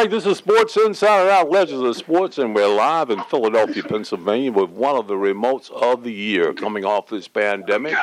right, this is Sports Inside and Out Legends of Sports, and we're live in Philadelphia, Pennsylvania, with one of the remotes of the year coming off this pandemic.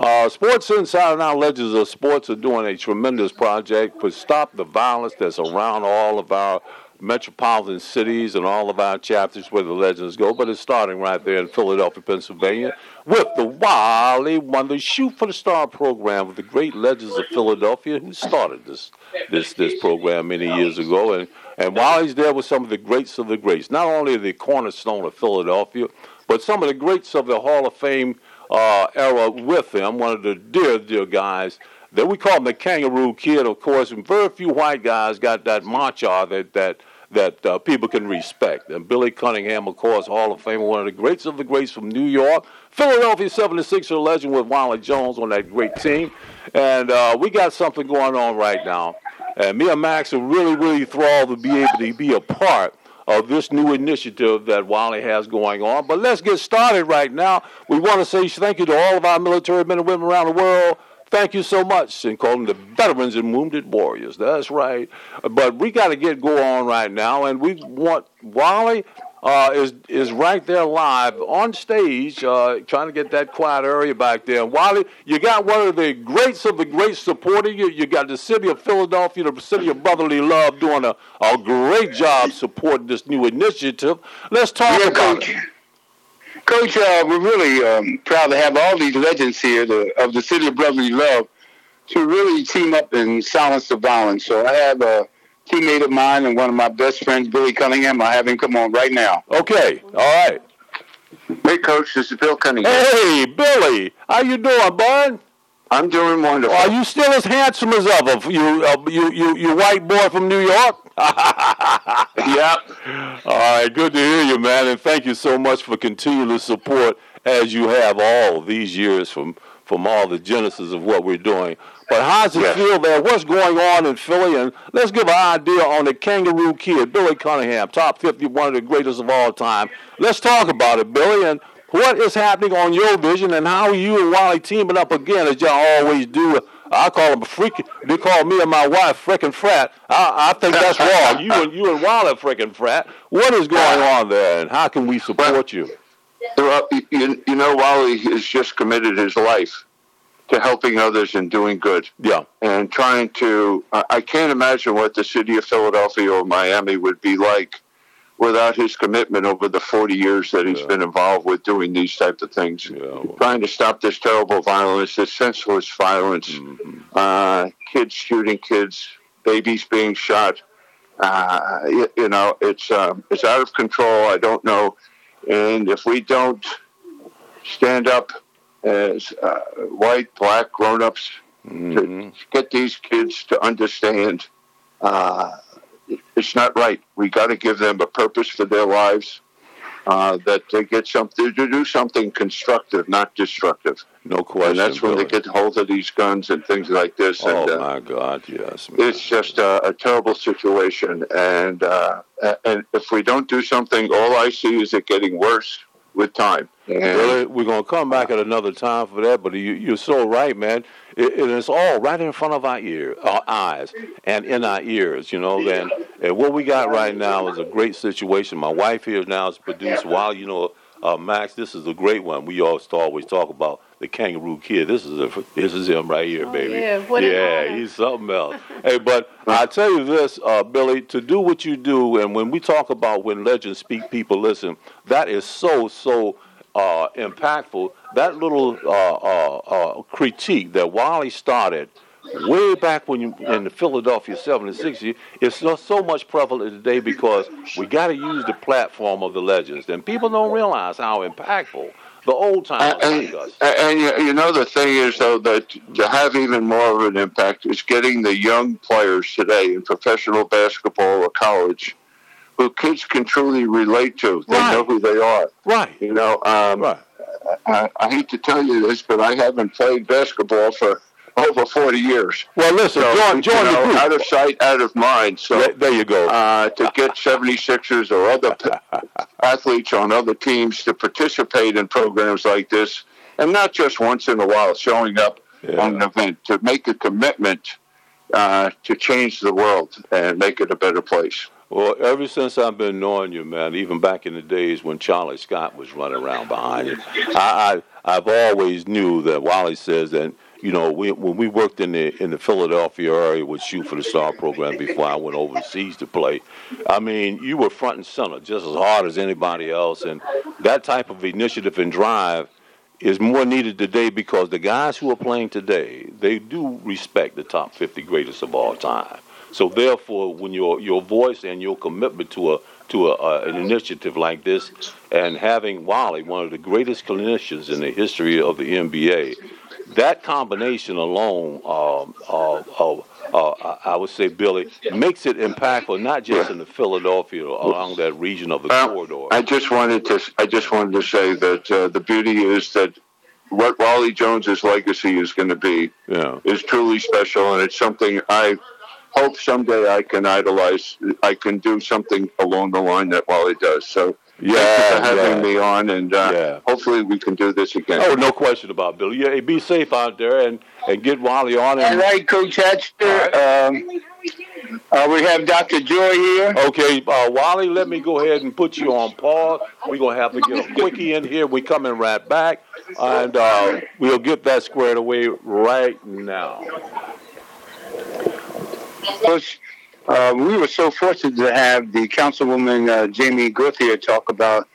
Uh, Sports Inside and Out Legends of Sports are doing a tremendous project to stop the violence that's around all of our metropolitan cities and all of our chapters where the legends go, but it's starting right there in Philadelphia, Pennsylvania, with the Wali Wonder Shoot for the Star program with the great legends of Philadelphia who started this this this program many years ago. And and Wali's there with some of the greats of the greats, not only the cornerstone of Philadelphia, but some of the greats of the Hall of Fame uh, era with him. One of the dear dear guys that we call him the Kangaroo Kid, of course, and very few white guys got that macho that that that uh, people can respect. And Billy Cunningham, of course, Hall of Famer, one of the greats of the greats from New York. Philadelphia 76er legend with Wali Jones on that great team. And uh, we got something going on right now. And me and Max are really, really thrilled to be able to be a part of this new initiative that Wali has going on. But let's get started right now. We want to say thank you to all of our military men and women around the world Thank you so much, and call them the veterans and wounded warriors. That's right. But we got to get going on right now, and we want Wali uh, is is right there live on stage, uh, trying to get that quiet area back there. And Wali, you got one of the greats of the greats supporting you. You got the city of Philadelphia, the city of brotherly love, doing a, a great job supporting this new initiative. Let's talk yeah, about it. Coach, uh, we're really um, proud to have all these legends here the, of the city of brotherly love to really team up and silence the violence. So I have a teammate of mine and one of my best friends, Billy Cunningham. I have him come on right now. Okay, all right. Hey, Coach, this is Bill Cunningham. Hey, Billy, how you doing, bud? I'm doing wonderful. Are you still as handsome as ever? You, uh, you, you, you white boy from New York? yep. All right, good to hear you, man, and thank you so much for continuing to support as you have all these years from from all the genesis of what we're doing. But how's it feel there? What's going on in Philly? And let's give an idea on the Kangaroo Kid, Billy Cunningham, top 50, one of the greatest of all time. Let's talk about it, Billy, and what is happening on your vision, and how are you and Wali teaming up again, as y'all always do I call them freaking. They call me and my wife freaking frat. I, I think that's wrong. You and you and Wali freaking frat. What is going on there, and how can we support you? Well, you, you know, Wali has just committed his life to helping others and doing good. Yeah. And trying to. I can't imagine what the city of Philadelphia or Miami would be like without his commitment over the 40 years that he's yeah. been involved with doing these types of things, yeah, well. trying to stop this terrible violence, this senseless violence, mm-hmm. uh, kids shooting kids, babies being shot. Uh, you, you, know, it's um, it's out of control. I don't know, and if we don't stand up as uh, white, black grown-ups mm-hmm. to get these kids to understand uh, it's not right. We got to give them a purpose for their lives. Uh, that they get something to do something constructive, not destructive. No question. And that's when they get hold of these guns and things like this. Oh and, uh, my God, yes. Man. It's just a, a, terrible situation, and uh, and if we don't do something, all I see is it getting worse with time. And we're going to come back at another time for that, but you, are so right, man. It, it is all right in front of our ear, our eyes, and in our ears, you know. And, and what we got right now is a great situation. My wife here now is produced while, you know, uh, Max, this is a great one. We always always talk about the Kangaroo Kid. This is a, this is him right here, oh, baby. Yeah, what yeah he's something else. hey, but I tell you this, uh, Billy, to do what you do, and when we talk about when legends speak, people listen. That is so so uh, impactful. That little uh, uh, uh, critique that Wali started way back when you in the Philadelphia 76 is so, so much prevalent today because we got to use the platform of the legends, and people don't realize how impactful the old time and, like and, and you know the thing is though that to have even more of an impact is getting the young players today in professional basketball or college who kids can truly relate to. They right. know who they are. Right. You know, um, right. I, I, hate to tell you this, but I haven't played basketball for over 40 years. Well, listen, so, join, join you know, the group. Out of sight, out of mind. So there, there you go. Uh, to get 76ers or other athletes on other teams to participate in programs like this, and not just once in a while showing up yeah. on an event, to make a commitment uh, to change the world and make it a better place. Well, ever since I've been knowing you, man, even back in the days when Charlie Scott was running around behind you, I, I I've always knew that Wali says that you know we, when we worked in the in the Philadelphia area with Shoot for the Star program before I went overseas to play, I mean you were front and center just as hard as anybody else, and that type of initiative and drive is more needed today because the guys who are playing today they do respect the top 50 greatest of all time. So therefore, when your your voice and your commitment to a to a, an initiative like this, and having Wali, one of the greatest clinicians in the history of the NBA, that combination alone, um, uh, uh, uh, I would say, Billy, makes it impactful not just in the Philadelphia along that region of the corridor. I just wanted to I just wanted to say that uh, the beauty is that what Wali Jones's legacy is going to be yeah. is truly special, and it's something I hope someday I can idolize. I can do something along the line that Wali does. So yeah, thank you for having yeah. me on, and uh, yeah. hopefully we can do this again. Oh, no question about it, Bill. Yeah, be safe out there and, and get Wali on. And, All right, Coach Hatcher. Um, uh, we have Dr. Joy here. Okay, uh, Wali, let me go ahead and put you on pause. We're going to have to get a quickie in here. We're coming right back, and uh, we'll get that squared away right now. Coach, uh, we were so fortunate to have the Councilwoman uh, Jamie Gauthier talk about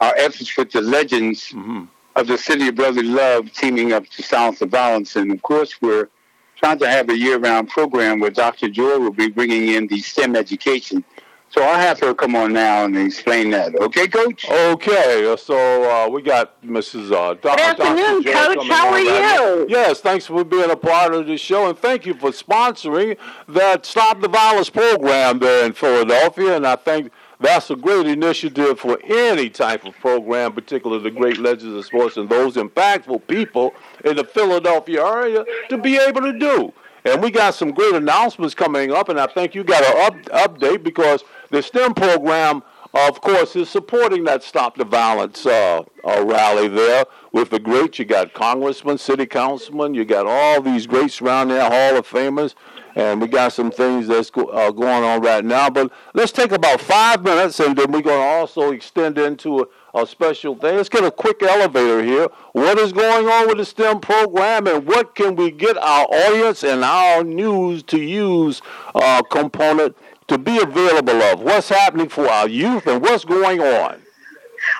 our efforts with the legends mm-hmm. of the city of brotherly love teaming up to silence the violence. And of course, we're trying to have a year-round program where Dr. Joy will be bringing in the STEM education so I'll have her come on now and explain that. Okay, Coach? Okay, so uh, we got Mrs. Uh, Good afternoon, Coach. How are you? Yes, thanks for being a part of the show, and thank you for sponsoring that Stop the Violence program there in Philadelphia. And I think that's a great initiative for any type of program, particularly the great legends of sports and those impactful people in the Philadelphia area to be able to do. And we got some great announcements coming up, and I think you got an up, update because the STEM program, of course, is supporting that Stop the Violence uh, uh, rally there with the great. You got congressmen, city councilmen, you got all these greats around there, Hall of Famers, and we got some things that's go, uh, going on right now. But let's take about five minutes, and then we're going to also extend into a special thing. Let's get a quick elevator here. What is going on with the STEM program, and what can we get our audience and our news to use uh, component to be available of? What's happening for our youth, and what's going on?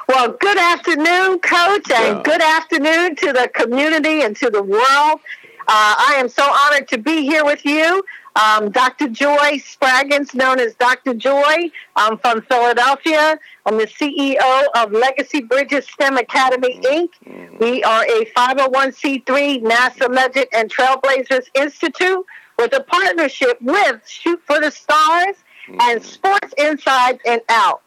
Well, good afternoon, Coach, and yeah. good afternoon to the community and to the world. Uh, I am so honored to be here with you. Um, Dr. Joy Spraggins, known as Dr. Joy. I'm from Philadelphia. I'm the CEO of Legacy Bridges STEM Academy, Inc. We are a 501c3 NASA Legend and Trailblazers Institute with a partnership with Shoot for the Stars and Sports Inside and Out.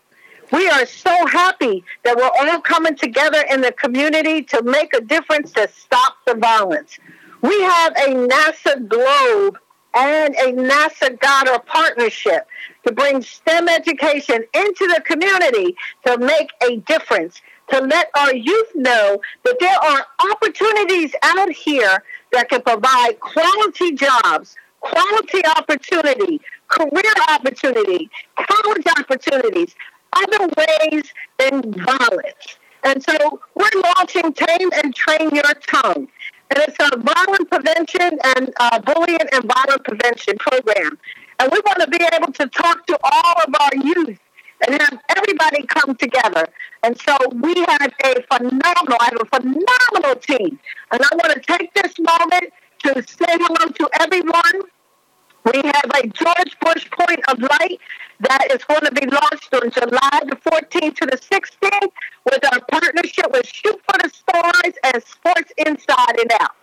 We are so happy that we're all coming together in the community to make a difference to stop the violence. We have a NASA Globe and a NASA Goddard partnership to bring STEM education into the community to make a difference, to let our youth know that there are opportunities out here that can provide quality jobs, quality opportunity, career opportunity, college opportunities, other ways than violence. And so we're launching Tame and Train Your Tongue and it's a violent prevention and uh, bullying and violent prevention program. And we want to be able to talk to all of our youth and have everybody come together. And so we have a phenomenal, I have a phenomenal team. And I want to take this moment to say hello to everyone. We have a George Bush Point of Light that is going to be launched on July the 14th to the 16th with our partnership with Shoot for the Stars and Sports Inside and Out.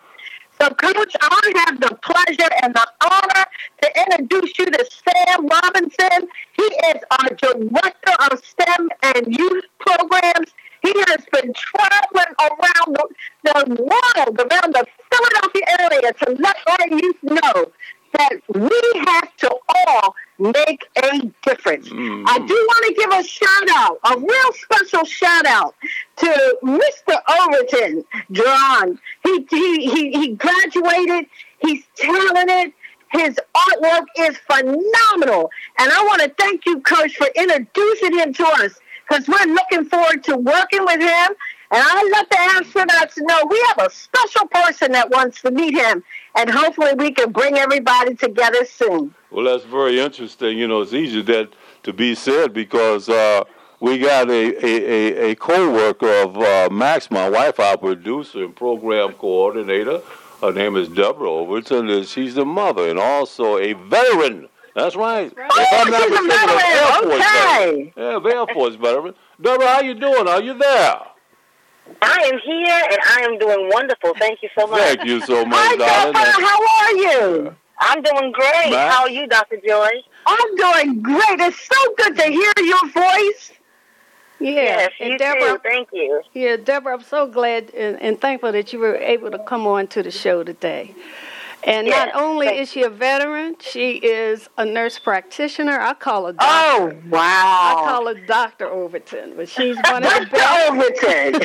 So, Coach, I have the pleasure and the honor to introduce you to Sam Robinson. He is our Director of STEM and Youth Programs. He has been traveling around the world, around the Philadelphia area to let our youth know that we have to all make a difference. Mm-hmm. I do want to give a shout out, a real special shout out to Mr. Overton, John. He, he, he, he graduated, he's talented, His artwork is phenomenal. And I want to thank you, Coach, for introducing him to us because we're looking forward to working with him. And I let the astronauts know we have a special person that wants to meet him. And hopefully we can bring everybody together soon. Well, that's very interesting. You know, it's easy that to be said because uh, we got a, a, a, a co-worker of uh, Max, my wife, our producer and program coordinator. Her name is Deborah Overton, and she's the mother and also a veteran. That's right. Oh, if I'm not mistaken, Air Force okay. veteran. Yeah, Air Force veteran. Deborah, how you doing? Are you there? I am here and I am doing wonderful. Thank you so much. Thank you so much, Hi, darling. Deborah. How are you? I'm doing great. Matt? How are you, Dr. Joy? I'm doing great. It's so good to hear your voice. Yeah, yes, and Deborah, too. Thank you. Yeah, Deborah, I'm so glad and, and thankful that you were able to come on to the show today. And yes, not only is she a veteran, she is a nurse practitioner. I call her oh, doctor. Oh, wow. I call her Dr. Overton, but she's one of the best. Overton.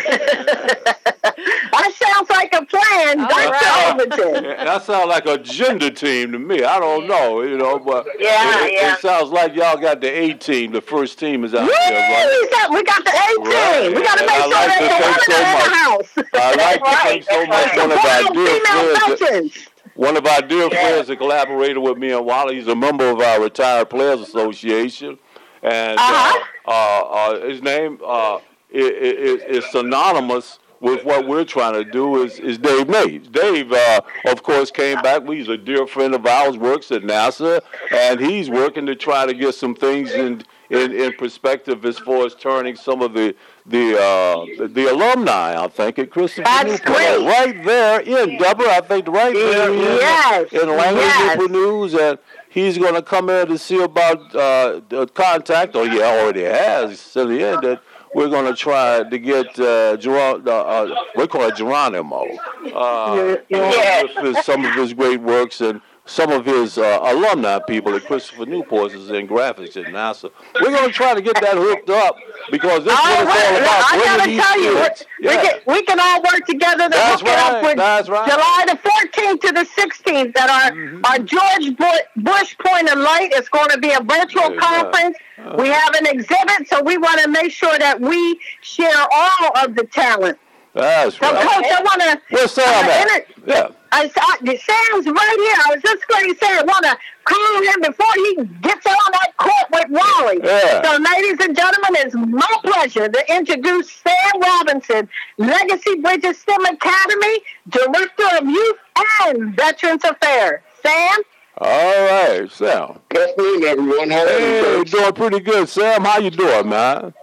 that sounds like a plan, All Dr. Right. Overton. That sounds like a gender team to me. I don't know, you know, but yeah, it, yeah. it sounds like y'all got the A team. The first team is out yeah, there, right? We got, we got the A team. Right. We got to make sure like that they're so in the house. I like to thank so much one of our dear friends. One of our dear yeah. friends that collaborated with me and Wali, he's a member of our Retired Players Association. And uh-huh. uh, uh, his name uh, is, is, synonymous with what we're trying to do is, is Dave Mays. Dave, uh, of course, came back. He's a dear friend of ours, works at NASA, and he's working to try to get some things in in, in perspective as far as turning some of the the uh, the, alumni, I think, at Christopher That's Newport. great. Right there in Deborah, I think right there yes. in, in Langley yes. Newport News, and he's going to come in to see about uh, the contact, or he already has, so the end that we're going to try to get uh, Geron- uh, uh, we call it Geronimo, uh, yeah. with some of his great works and some of his uh, alumni people at Christopher Newport is in graphics at NASA. We're going to try to get that hooked up because this is what it's all about. I got to tell you, yeah. we, can, we can all work together to That's hook right. it up with That's right. July the 14th to the 16th at our, mm-hmm. our George Bush Point of Light. It's going to be a virtual yeah, conference. Uh-huh. We have an exhibit, so we want to make sure that we share all of the talent. That's so, right. Coach, I want to. Where's Sam uh, at? Yeah. I, I, Sam's right here. I was just going to say, I want to call him before he gets on that court with Wali. Yeah. So, ladies and gentlemen, it's my pleasure to introduce Sam Robinson, Legacy Bridges STEM Academy, Director of Youth and Veterans Affairs. Sam? All right, Sam. Good afternoon, everyone. How are hey, you? doing pretty good, Sam. How you doing, man?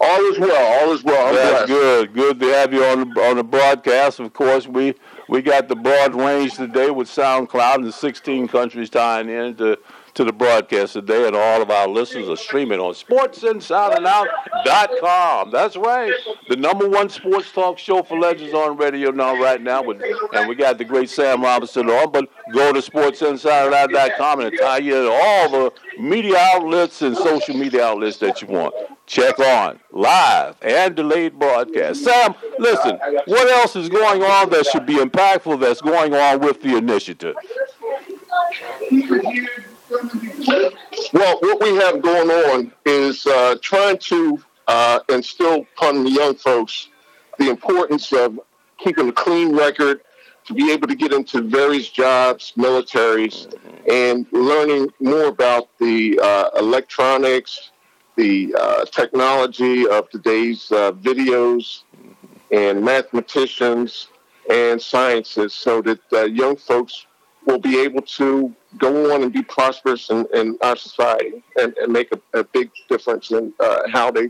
All is well. All is well. I'm That's blessed. good. Good to have you on the on the broadcast. Of course, we we got the broad range today with SoundCloud and the 16 countries tying in to to the broadcast today, and all of our listeners are streaming on sportsinsideandout.com. That's right. The number one sports talk show for legends on radio now, right now. With, and we got the great Sam Robinson on, but go to sportsinsideandout.com and tie in all the media outlets and social media outlets that you want. Check on live and delayed broadcast. Sam, listen, what else is going on that should be impactful that's going on with the initiative? Well, what we have going on is uh, trying to uh, instill upon the young folks the importance of keeping a clean record, to be able to get into various jobs, militaries, and learning more about the uh, electronics, the uh, technology of today's uh, videos, and mathematicians and sciences, so that uh, young folks will be able to go on and be prosperous in, in our society and, and make a, a, big difference in uh, how they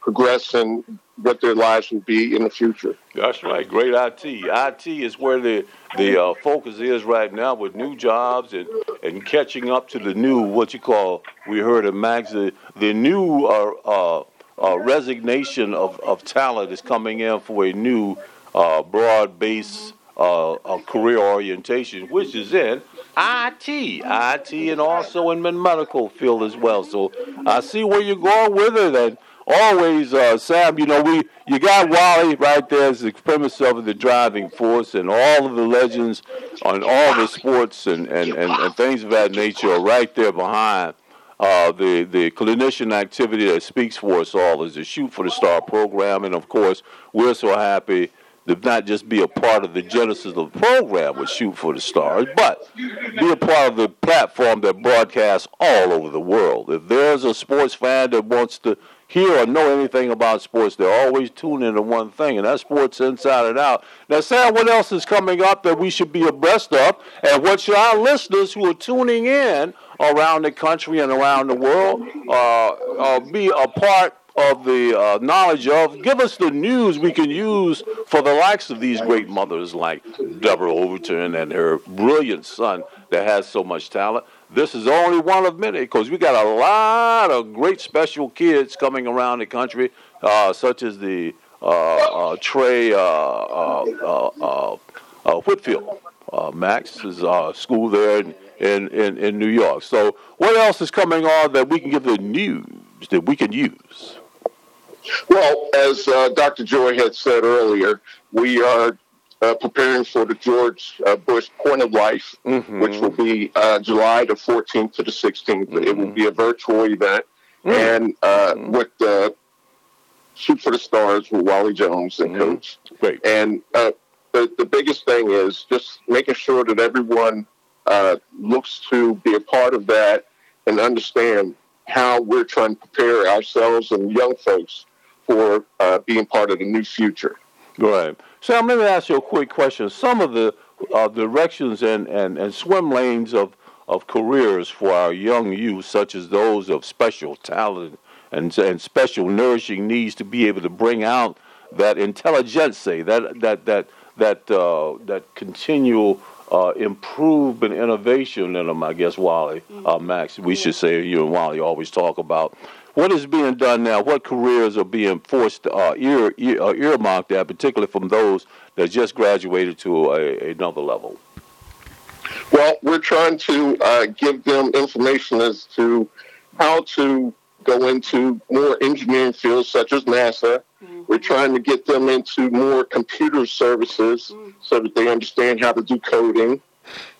progress and what their lives will be in the future. That's right. Great IT. IT is where the the uh, focus is right now with new jobs and, and catching up to the new what you call we heard of Max the, the new uh, uh, uh resignation of, of talent is coming in for a new uh, broad base uh, career orientation, which is in IT, IT, and also in the medical field as well. So I see where you're going with it, and always, uh, Sam, you know, we you got Wali right there as the premise of the driving force, and all of the legends on all the sports and, and, and, and things of that nature are right there behind. Uh, the the clinician activity that speaks for us all is the Shoot for the Star program, and of course, we're so happy to not just be a part of the genesis of the program with Shoot for the Stars, but be a part of the platform that broadcasts all over the world. If there's a sports fan that wants to hear or know anything about sports, they're always tune into one thing, and that's sports inside and out. Now, Sam, what else is coming up that we should be abreast of, and what should our listeners who are tuning in around the country and around the world uh, uh, be a part of the uh, knowledge of. Give us the news we can use for the likes of these great mothers like Deborah Overton and her brilliant son that has so much talent. This is only one of many because we got a lot of great special kids coming around the country, uh, such as the uh, uh, Trey uh, uh, Whitfield. Max is school there in, in, in, in New York. So, what else is coming on that we can give the news that we can use? Well, as uh, Dr. Joy had said earlier, we are uh, preparing for the George uh, Bush Point of Light, mm-hmm. which will be uh, July the 14th to the 16th. Mm-hmm. It will be a virtual event, mm-hmm. and uh, mm-hmm. with the Shoot for the Stars with Wali Jones and mm-hmm. Coach. Great. And uh, the, the biggest thing is just making sure that everyone looks to be a part of that and understand how we're trying to prepare ourselves and young folks for uh, being part of the new future. Right. Sam, let me ask you a quick question. Some of the uh, directions and, and, and swim lanes of, of careers for our young youth, such as those of special talent and, and special nourishing needs to be able to bring out that intelligence, that, that, that, that, uh, that continual uh, improvement, innovation in them, I guess, Wali, uh, Max, we should say, you and Wali always talk about what is being done now? What careers are being forced, uh, ear, ear, uh, earmarked at, particularly from those that just graduated to a, another level? Well, we're trying to uh, give them information as to how to go into more engineering fields such as NASA. Mm-hmm. We're trying to get them into more computer services mm-hmm. so that they understand how to do coding.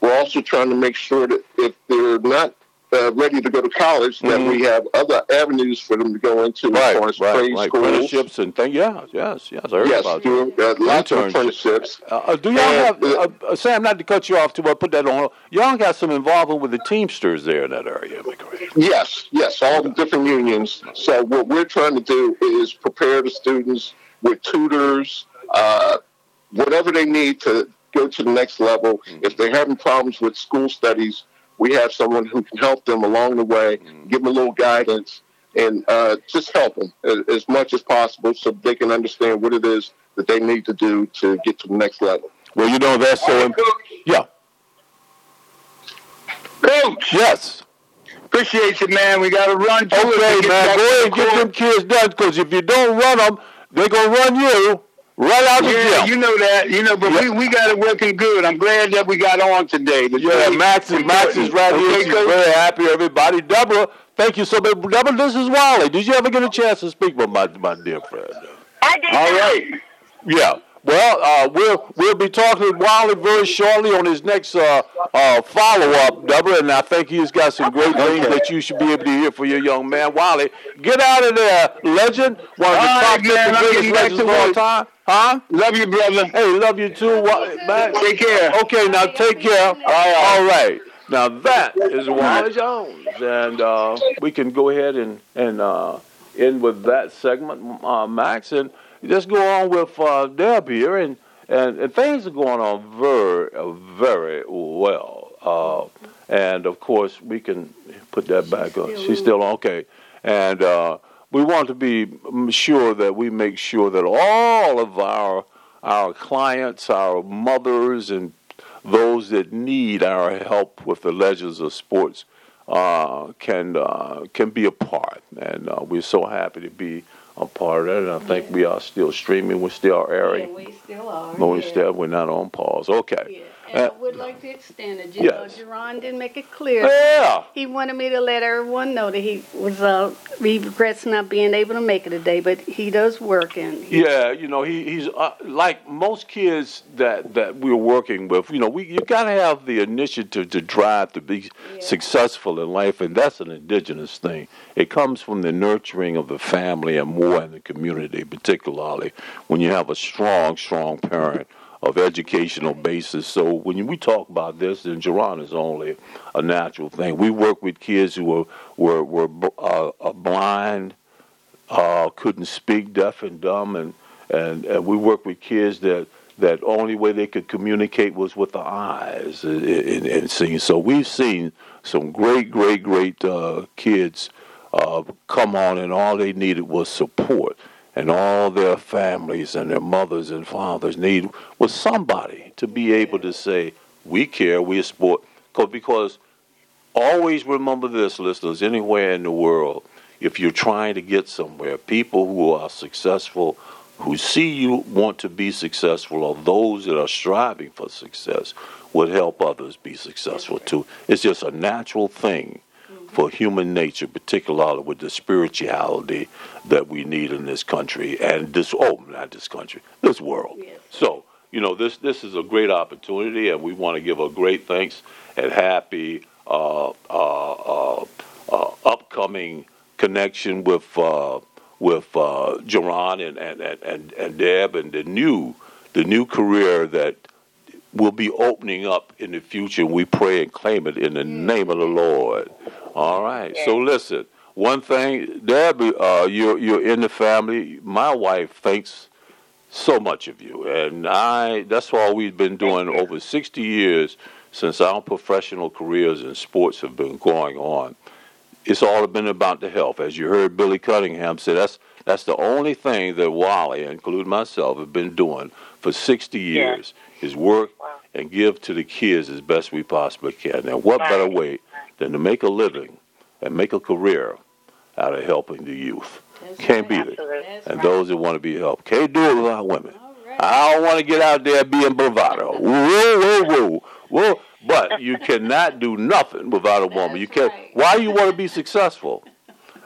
We're also trying to make sure that if they're not uh, ready to go to college, mm-hmm. that we have other avenues for them to go into right, as far as right, trade right. schools. Apprenticeships and things. Yeah, yes, yes. I heard yes, about do, uh, lots of apprenticeships. Uh, uh, do y'all and, have, uh, uh, Sam, not to cut you off too much, put that on, y'all got some involvement with the Teamsters there in that area, Yes, yes, all the different unions. So what we're trying to do is prepare the students with tutors, whatever they need to go to the next level. Mm-hmm. If they're having problems with school studies, we have someone who can help them along the way, mm-hmm. give them a little guidance, and uh, just help them as much as possible so they can understand what it is that they need to do to get to the next level. Well, you know that's so. Imp- yeah. Coach. Yes. Appreciate you, man. We got to run. Okay, man. Go ahead and get them kids done because if you don't run them, they're gonna run you. Right out the yeah, you know that. You know, but yeah. we, we got it working good. I'm glad that we got on today. The yeah, Max is Max is right here. She's very happy. Everybody, Deborah, thank you so much. Deborah, this is Wali. Did you ever get a chance to speak with my my dear friend? I did. All right. Yeah. Well, uh, we'll we'll be talking to Wali very shortly on his next uh, uh, follow up, Deborah, and I think he's got some great things that you should be able to hear for your young man, Wali. Get out of there, legend, one of the top right, man, greatest legends of all time. Huh? Love you, brother. Hey, love you too, man. Take care. Okay, now take care. All right. All right. Now that is Wali Jones, and uh, we can go ahead and and uh, end with that segment, uh, Max, and just go on with uh, Deb here, and, and, and things are going on very, very well. Uh, and of course, we can put that back on. She's still on. Okay. And uh, we want to be sure that we make sure that all of our our clients, our mothers, and those that need our help with the legends of sports uh, can uh, can be a part. And uh, we're so happy to be a part of it. And I think yeah. we are still streaming. We still are airing. Yeah, we still are. But we still we're not on pause. Okay. Yeah. And I would like to extend it. You yes. know, Jerron didn't make it clear. Yeah. He wanted me to let everyone know that he was uh, he regrets not being able to make it today, but he does work and. Yeah, you know, he, he's uh, like most kids that that we're working with. You know, we you got to have the initiative to drive to be yeah. successful in life, and that's an indigenous thing. It comes from the nurturing of the family and more in the community, particularly when you have a strong, strong parent of educational basis. So when we talk about this, then Jerron is only a natural thing. We work with kids who were were were uh, uh, blind, uh, couldn't speak, deaf and dumb, and, and and we work with kids that that only way they could communicate was with the eyes and, and, and seeing. So we've seen some great, great, great uh, kids uh, come on, and all they needed was support and all their families and their mothers and fathers need was somebody to be able to say, we care, we support. Because always remember this, listeners, anywhere in the world, if you're trying to get somewhere, people who are successful, who see you want to be successful, or those that are striving for success, would help others be successful too. It's just a natural thing for human nature, particularly with the spirituality that we need in this country and this oh not this country, this world. Yes. So, you know, this this is a great opportunity and we want to give a great thanks and happy uh, uh, uh, uh upcoming connection with uh, with uh, Jerron and, and, and, and Deb and the new the new career that will be opening up in the future. We pray and claim it in the name of the Lord. All right. So listen, one thing, Deb, uh, you're you're in the family. My wife thinks so much of you, and I. That's why we've been doing over 60 years since our professional careers in sports have been going on. It's all been about the health, as you heard Billy Cunningham say. That's that's the only thing that Wali, including myself, have been doing for 60 years. Yeah. Is work wow. and give to the kids as best we possibly can. And what better way than to make a living and make a career out of helping the youth. That's Can't right. beat it. That's and right. those that want to be helped. Can't do it without women. Right. I don't want to get out there being bravado. Whoa, whoa, whoa. Whoa. But you cannot do nothing without a woman. you can't. Why you want to be successful?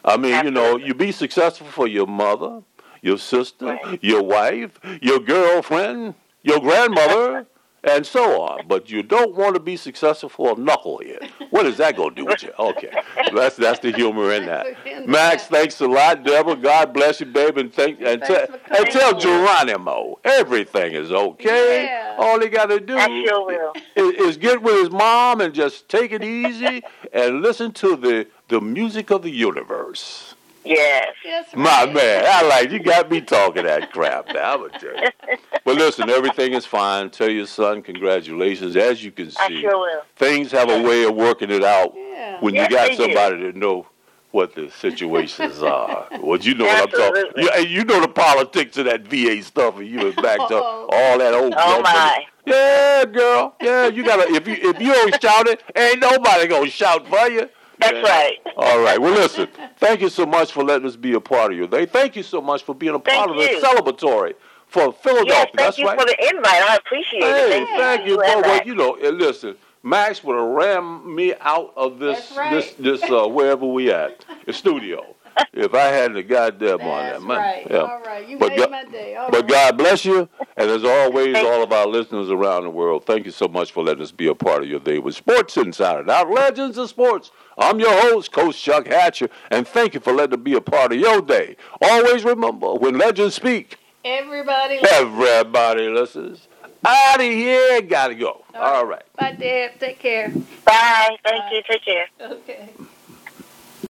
I mean, you know, you be successful for your mother, your sister, your wife, your girlfriend, your grandmother, and so on. But you don't want to be successful for a knucklehead. What is that going to do with you? Okay, that's that's the humor in that. Max, thanks a lot, Deborah. God bless you, baby, and thank and, te- and tell Geronimo everything is okay. Yeah. All he got to do sure is, is get with his mom and just take it easy and listen to the the music of the universe. Yes. My man, I like you got me talking that crap now. I'm gonna tell you. But listen, everything is fine. Tell your son congratulations. As you can see, sure things have a way of working it out yeah. when yes, you got somebody do. to know what the situations are. Well, you know Absolutely. what I'm talking. You, you know the politics of that VA stuff, and you was back to all that old. Oh my. Yeah, girl. Yeah, you gotta. If you if you don't shout it, ain't nobody gonna shout for you. That's yeah. right. All right. Well, listen. Thank you so much for letting us be a part of your day. Thank you so much for being a part thank of the celebratory for Philadelphia. Yes, thank That's you right. for the invite. I appreciate hey, it. Thank, thank you. you well, you know, listen. Max would have rammed me out of this right. this this uh, wherever we at the studio if I had a goddamn on that. Man. Right. Yeah. All right. You but made God, my day. All but right. God bless you. And as always, all of our listeners around the world, thank you so much for letting us be a part of your day with Sports Insider. Now, Legends of Sports. I'm your host, Coach Chuck Hatcher, and thank you for letting us be a part of your day. Always remember, when legends speak, everybody listens. Everybody listens. Out of here, gotta go. All right. All right. Bye, Deb. Take care. Bye. Thank Bye. you. Take care. Okay.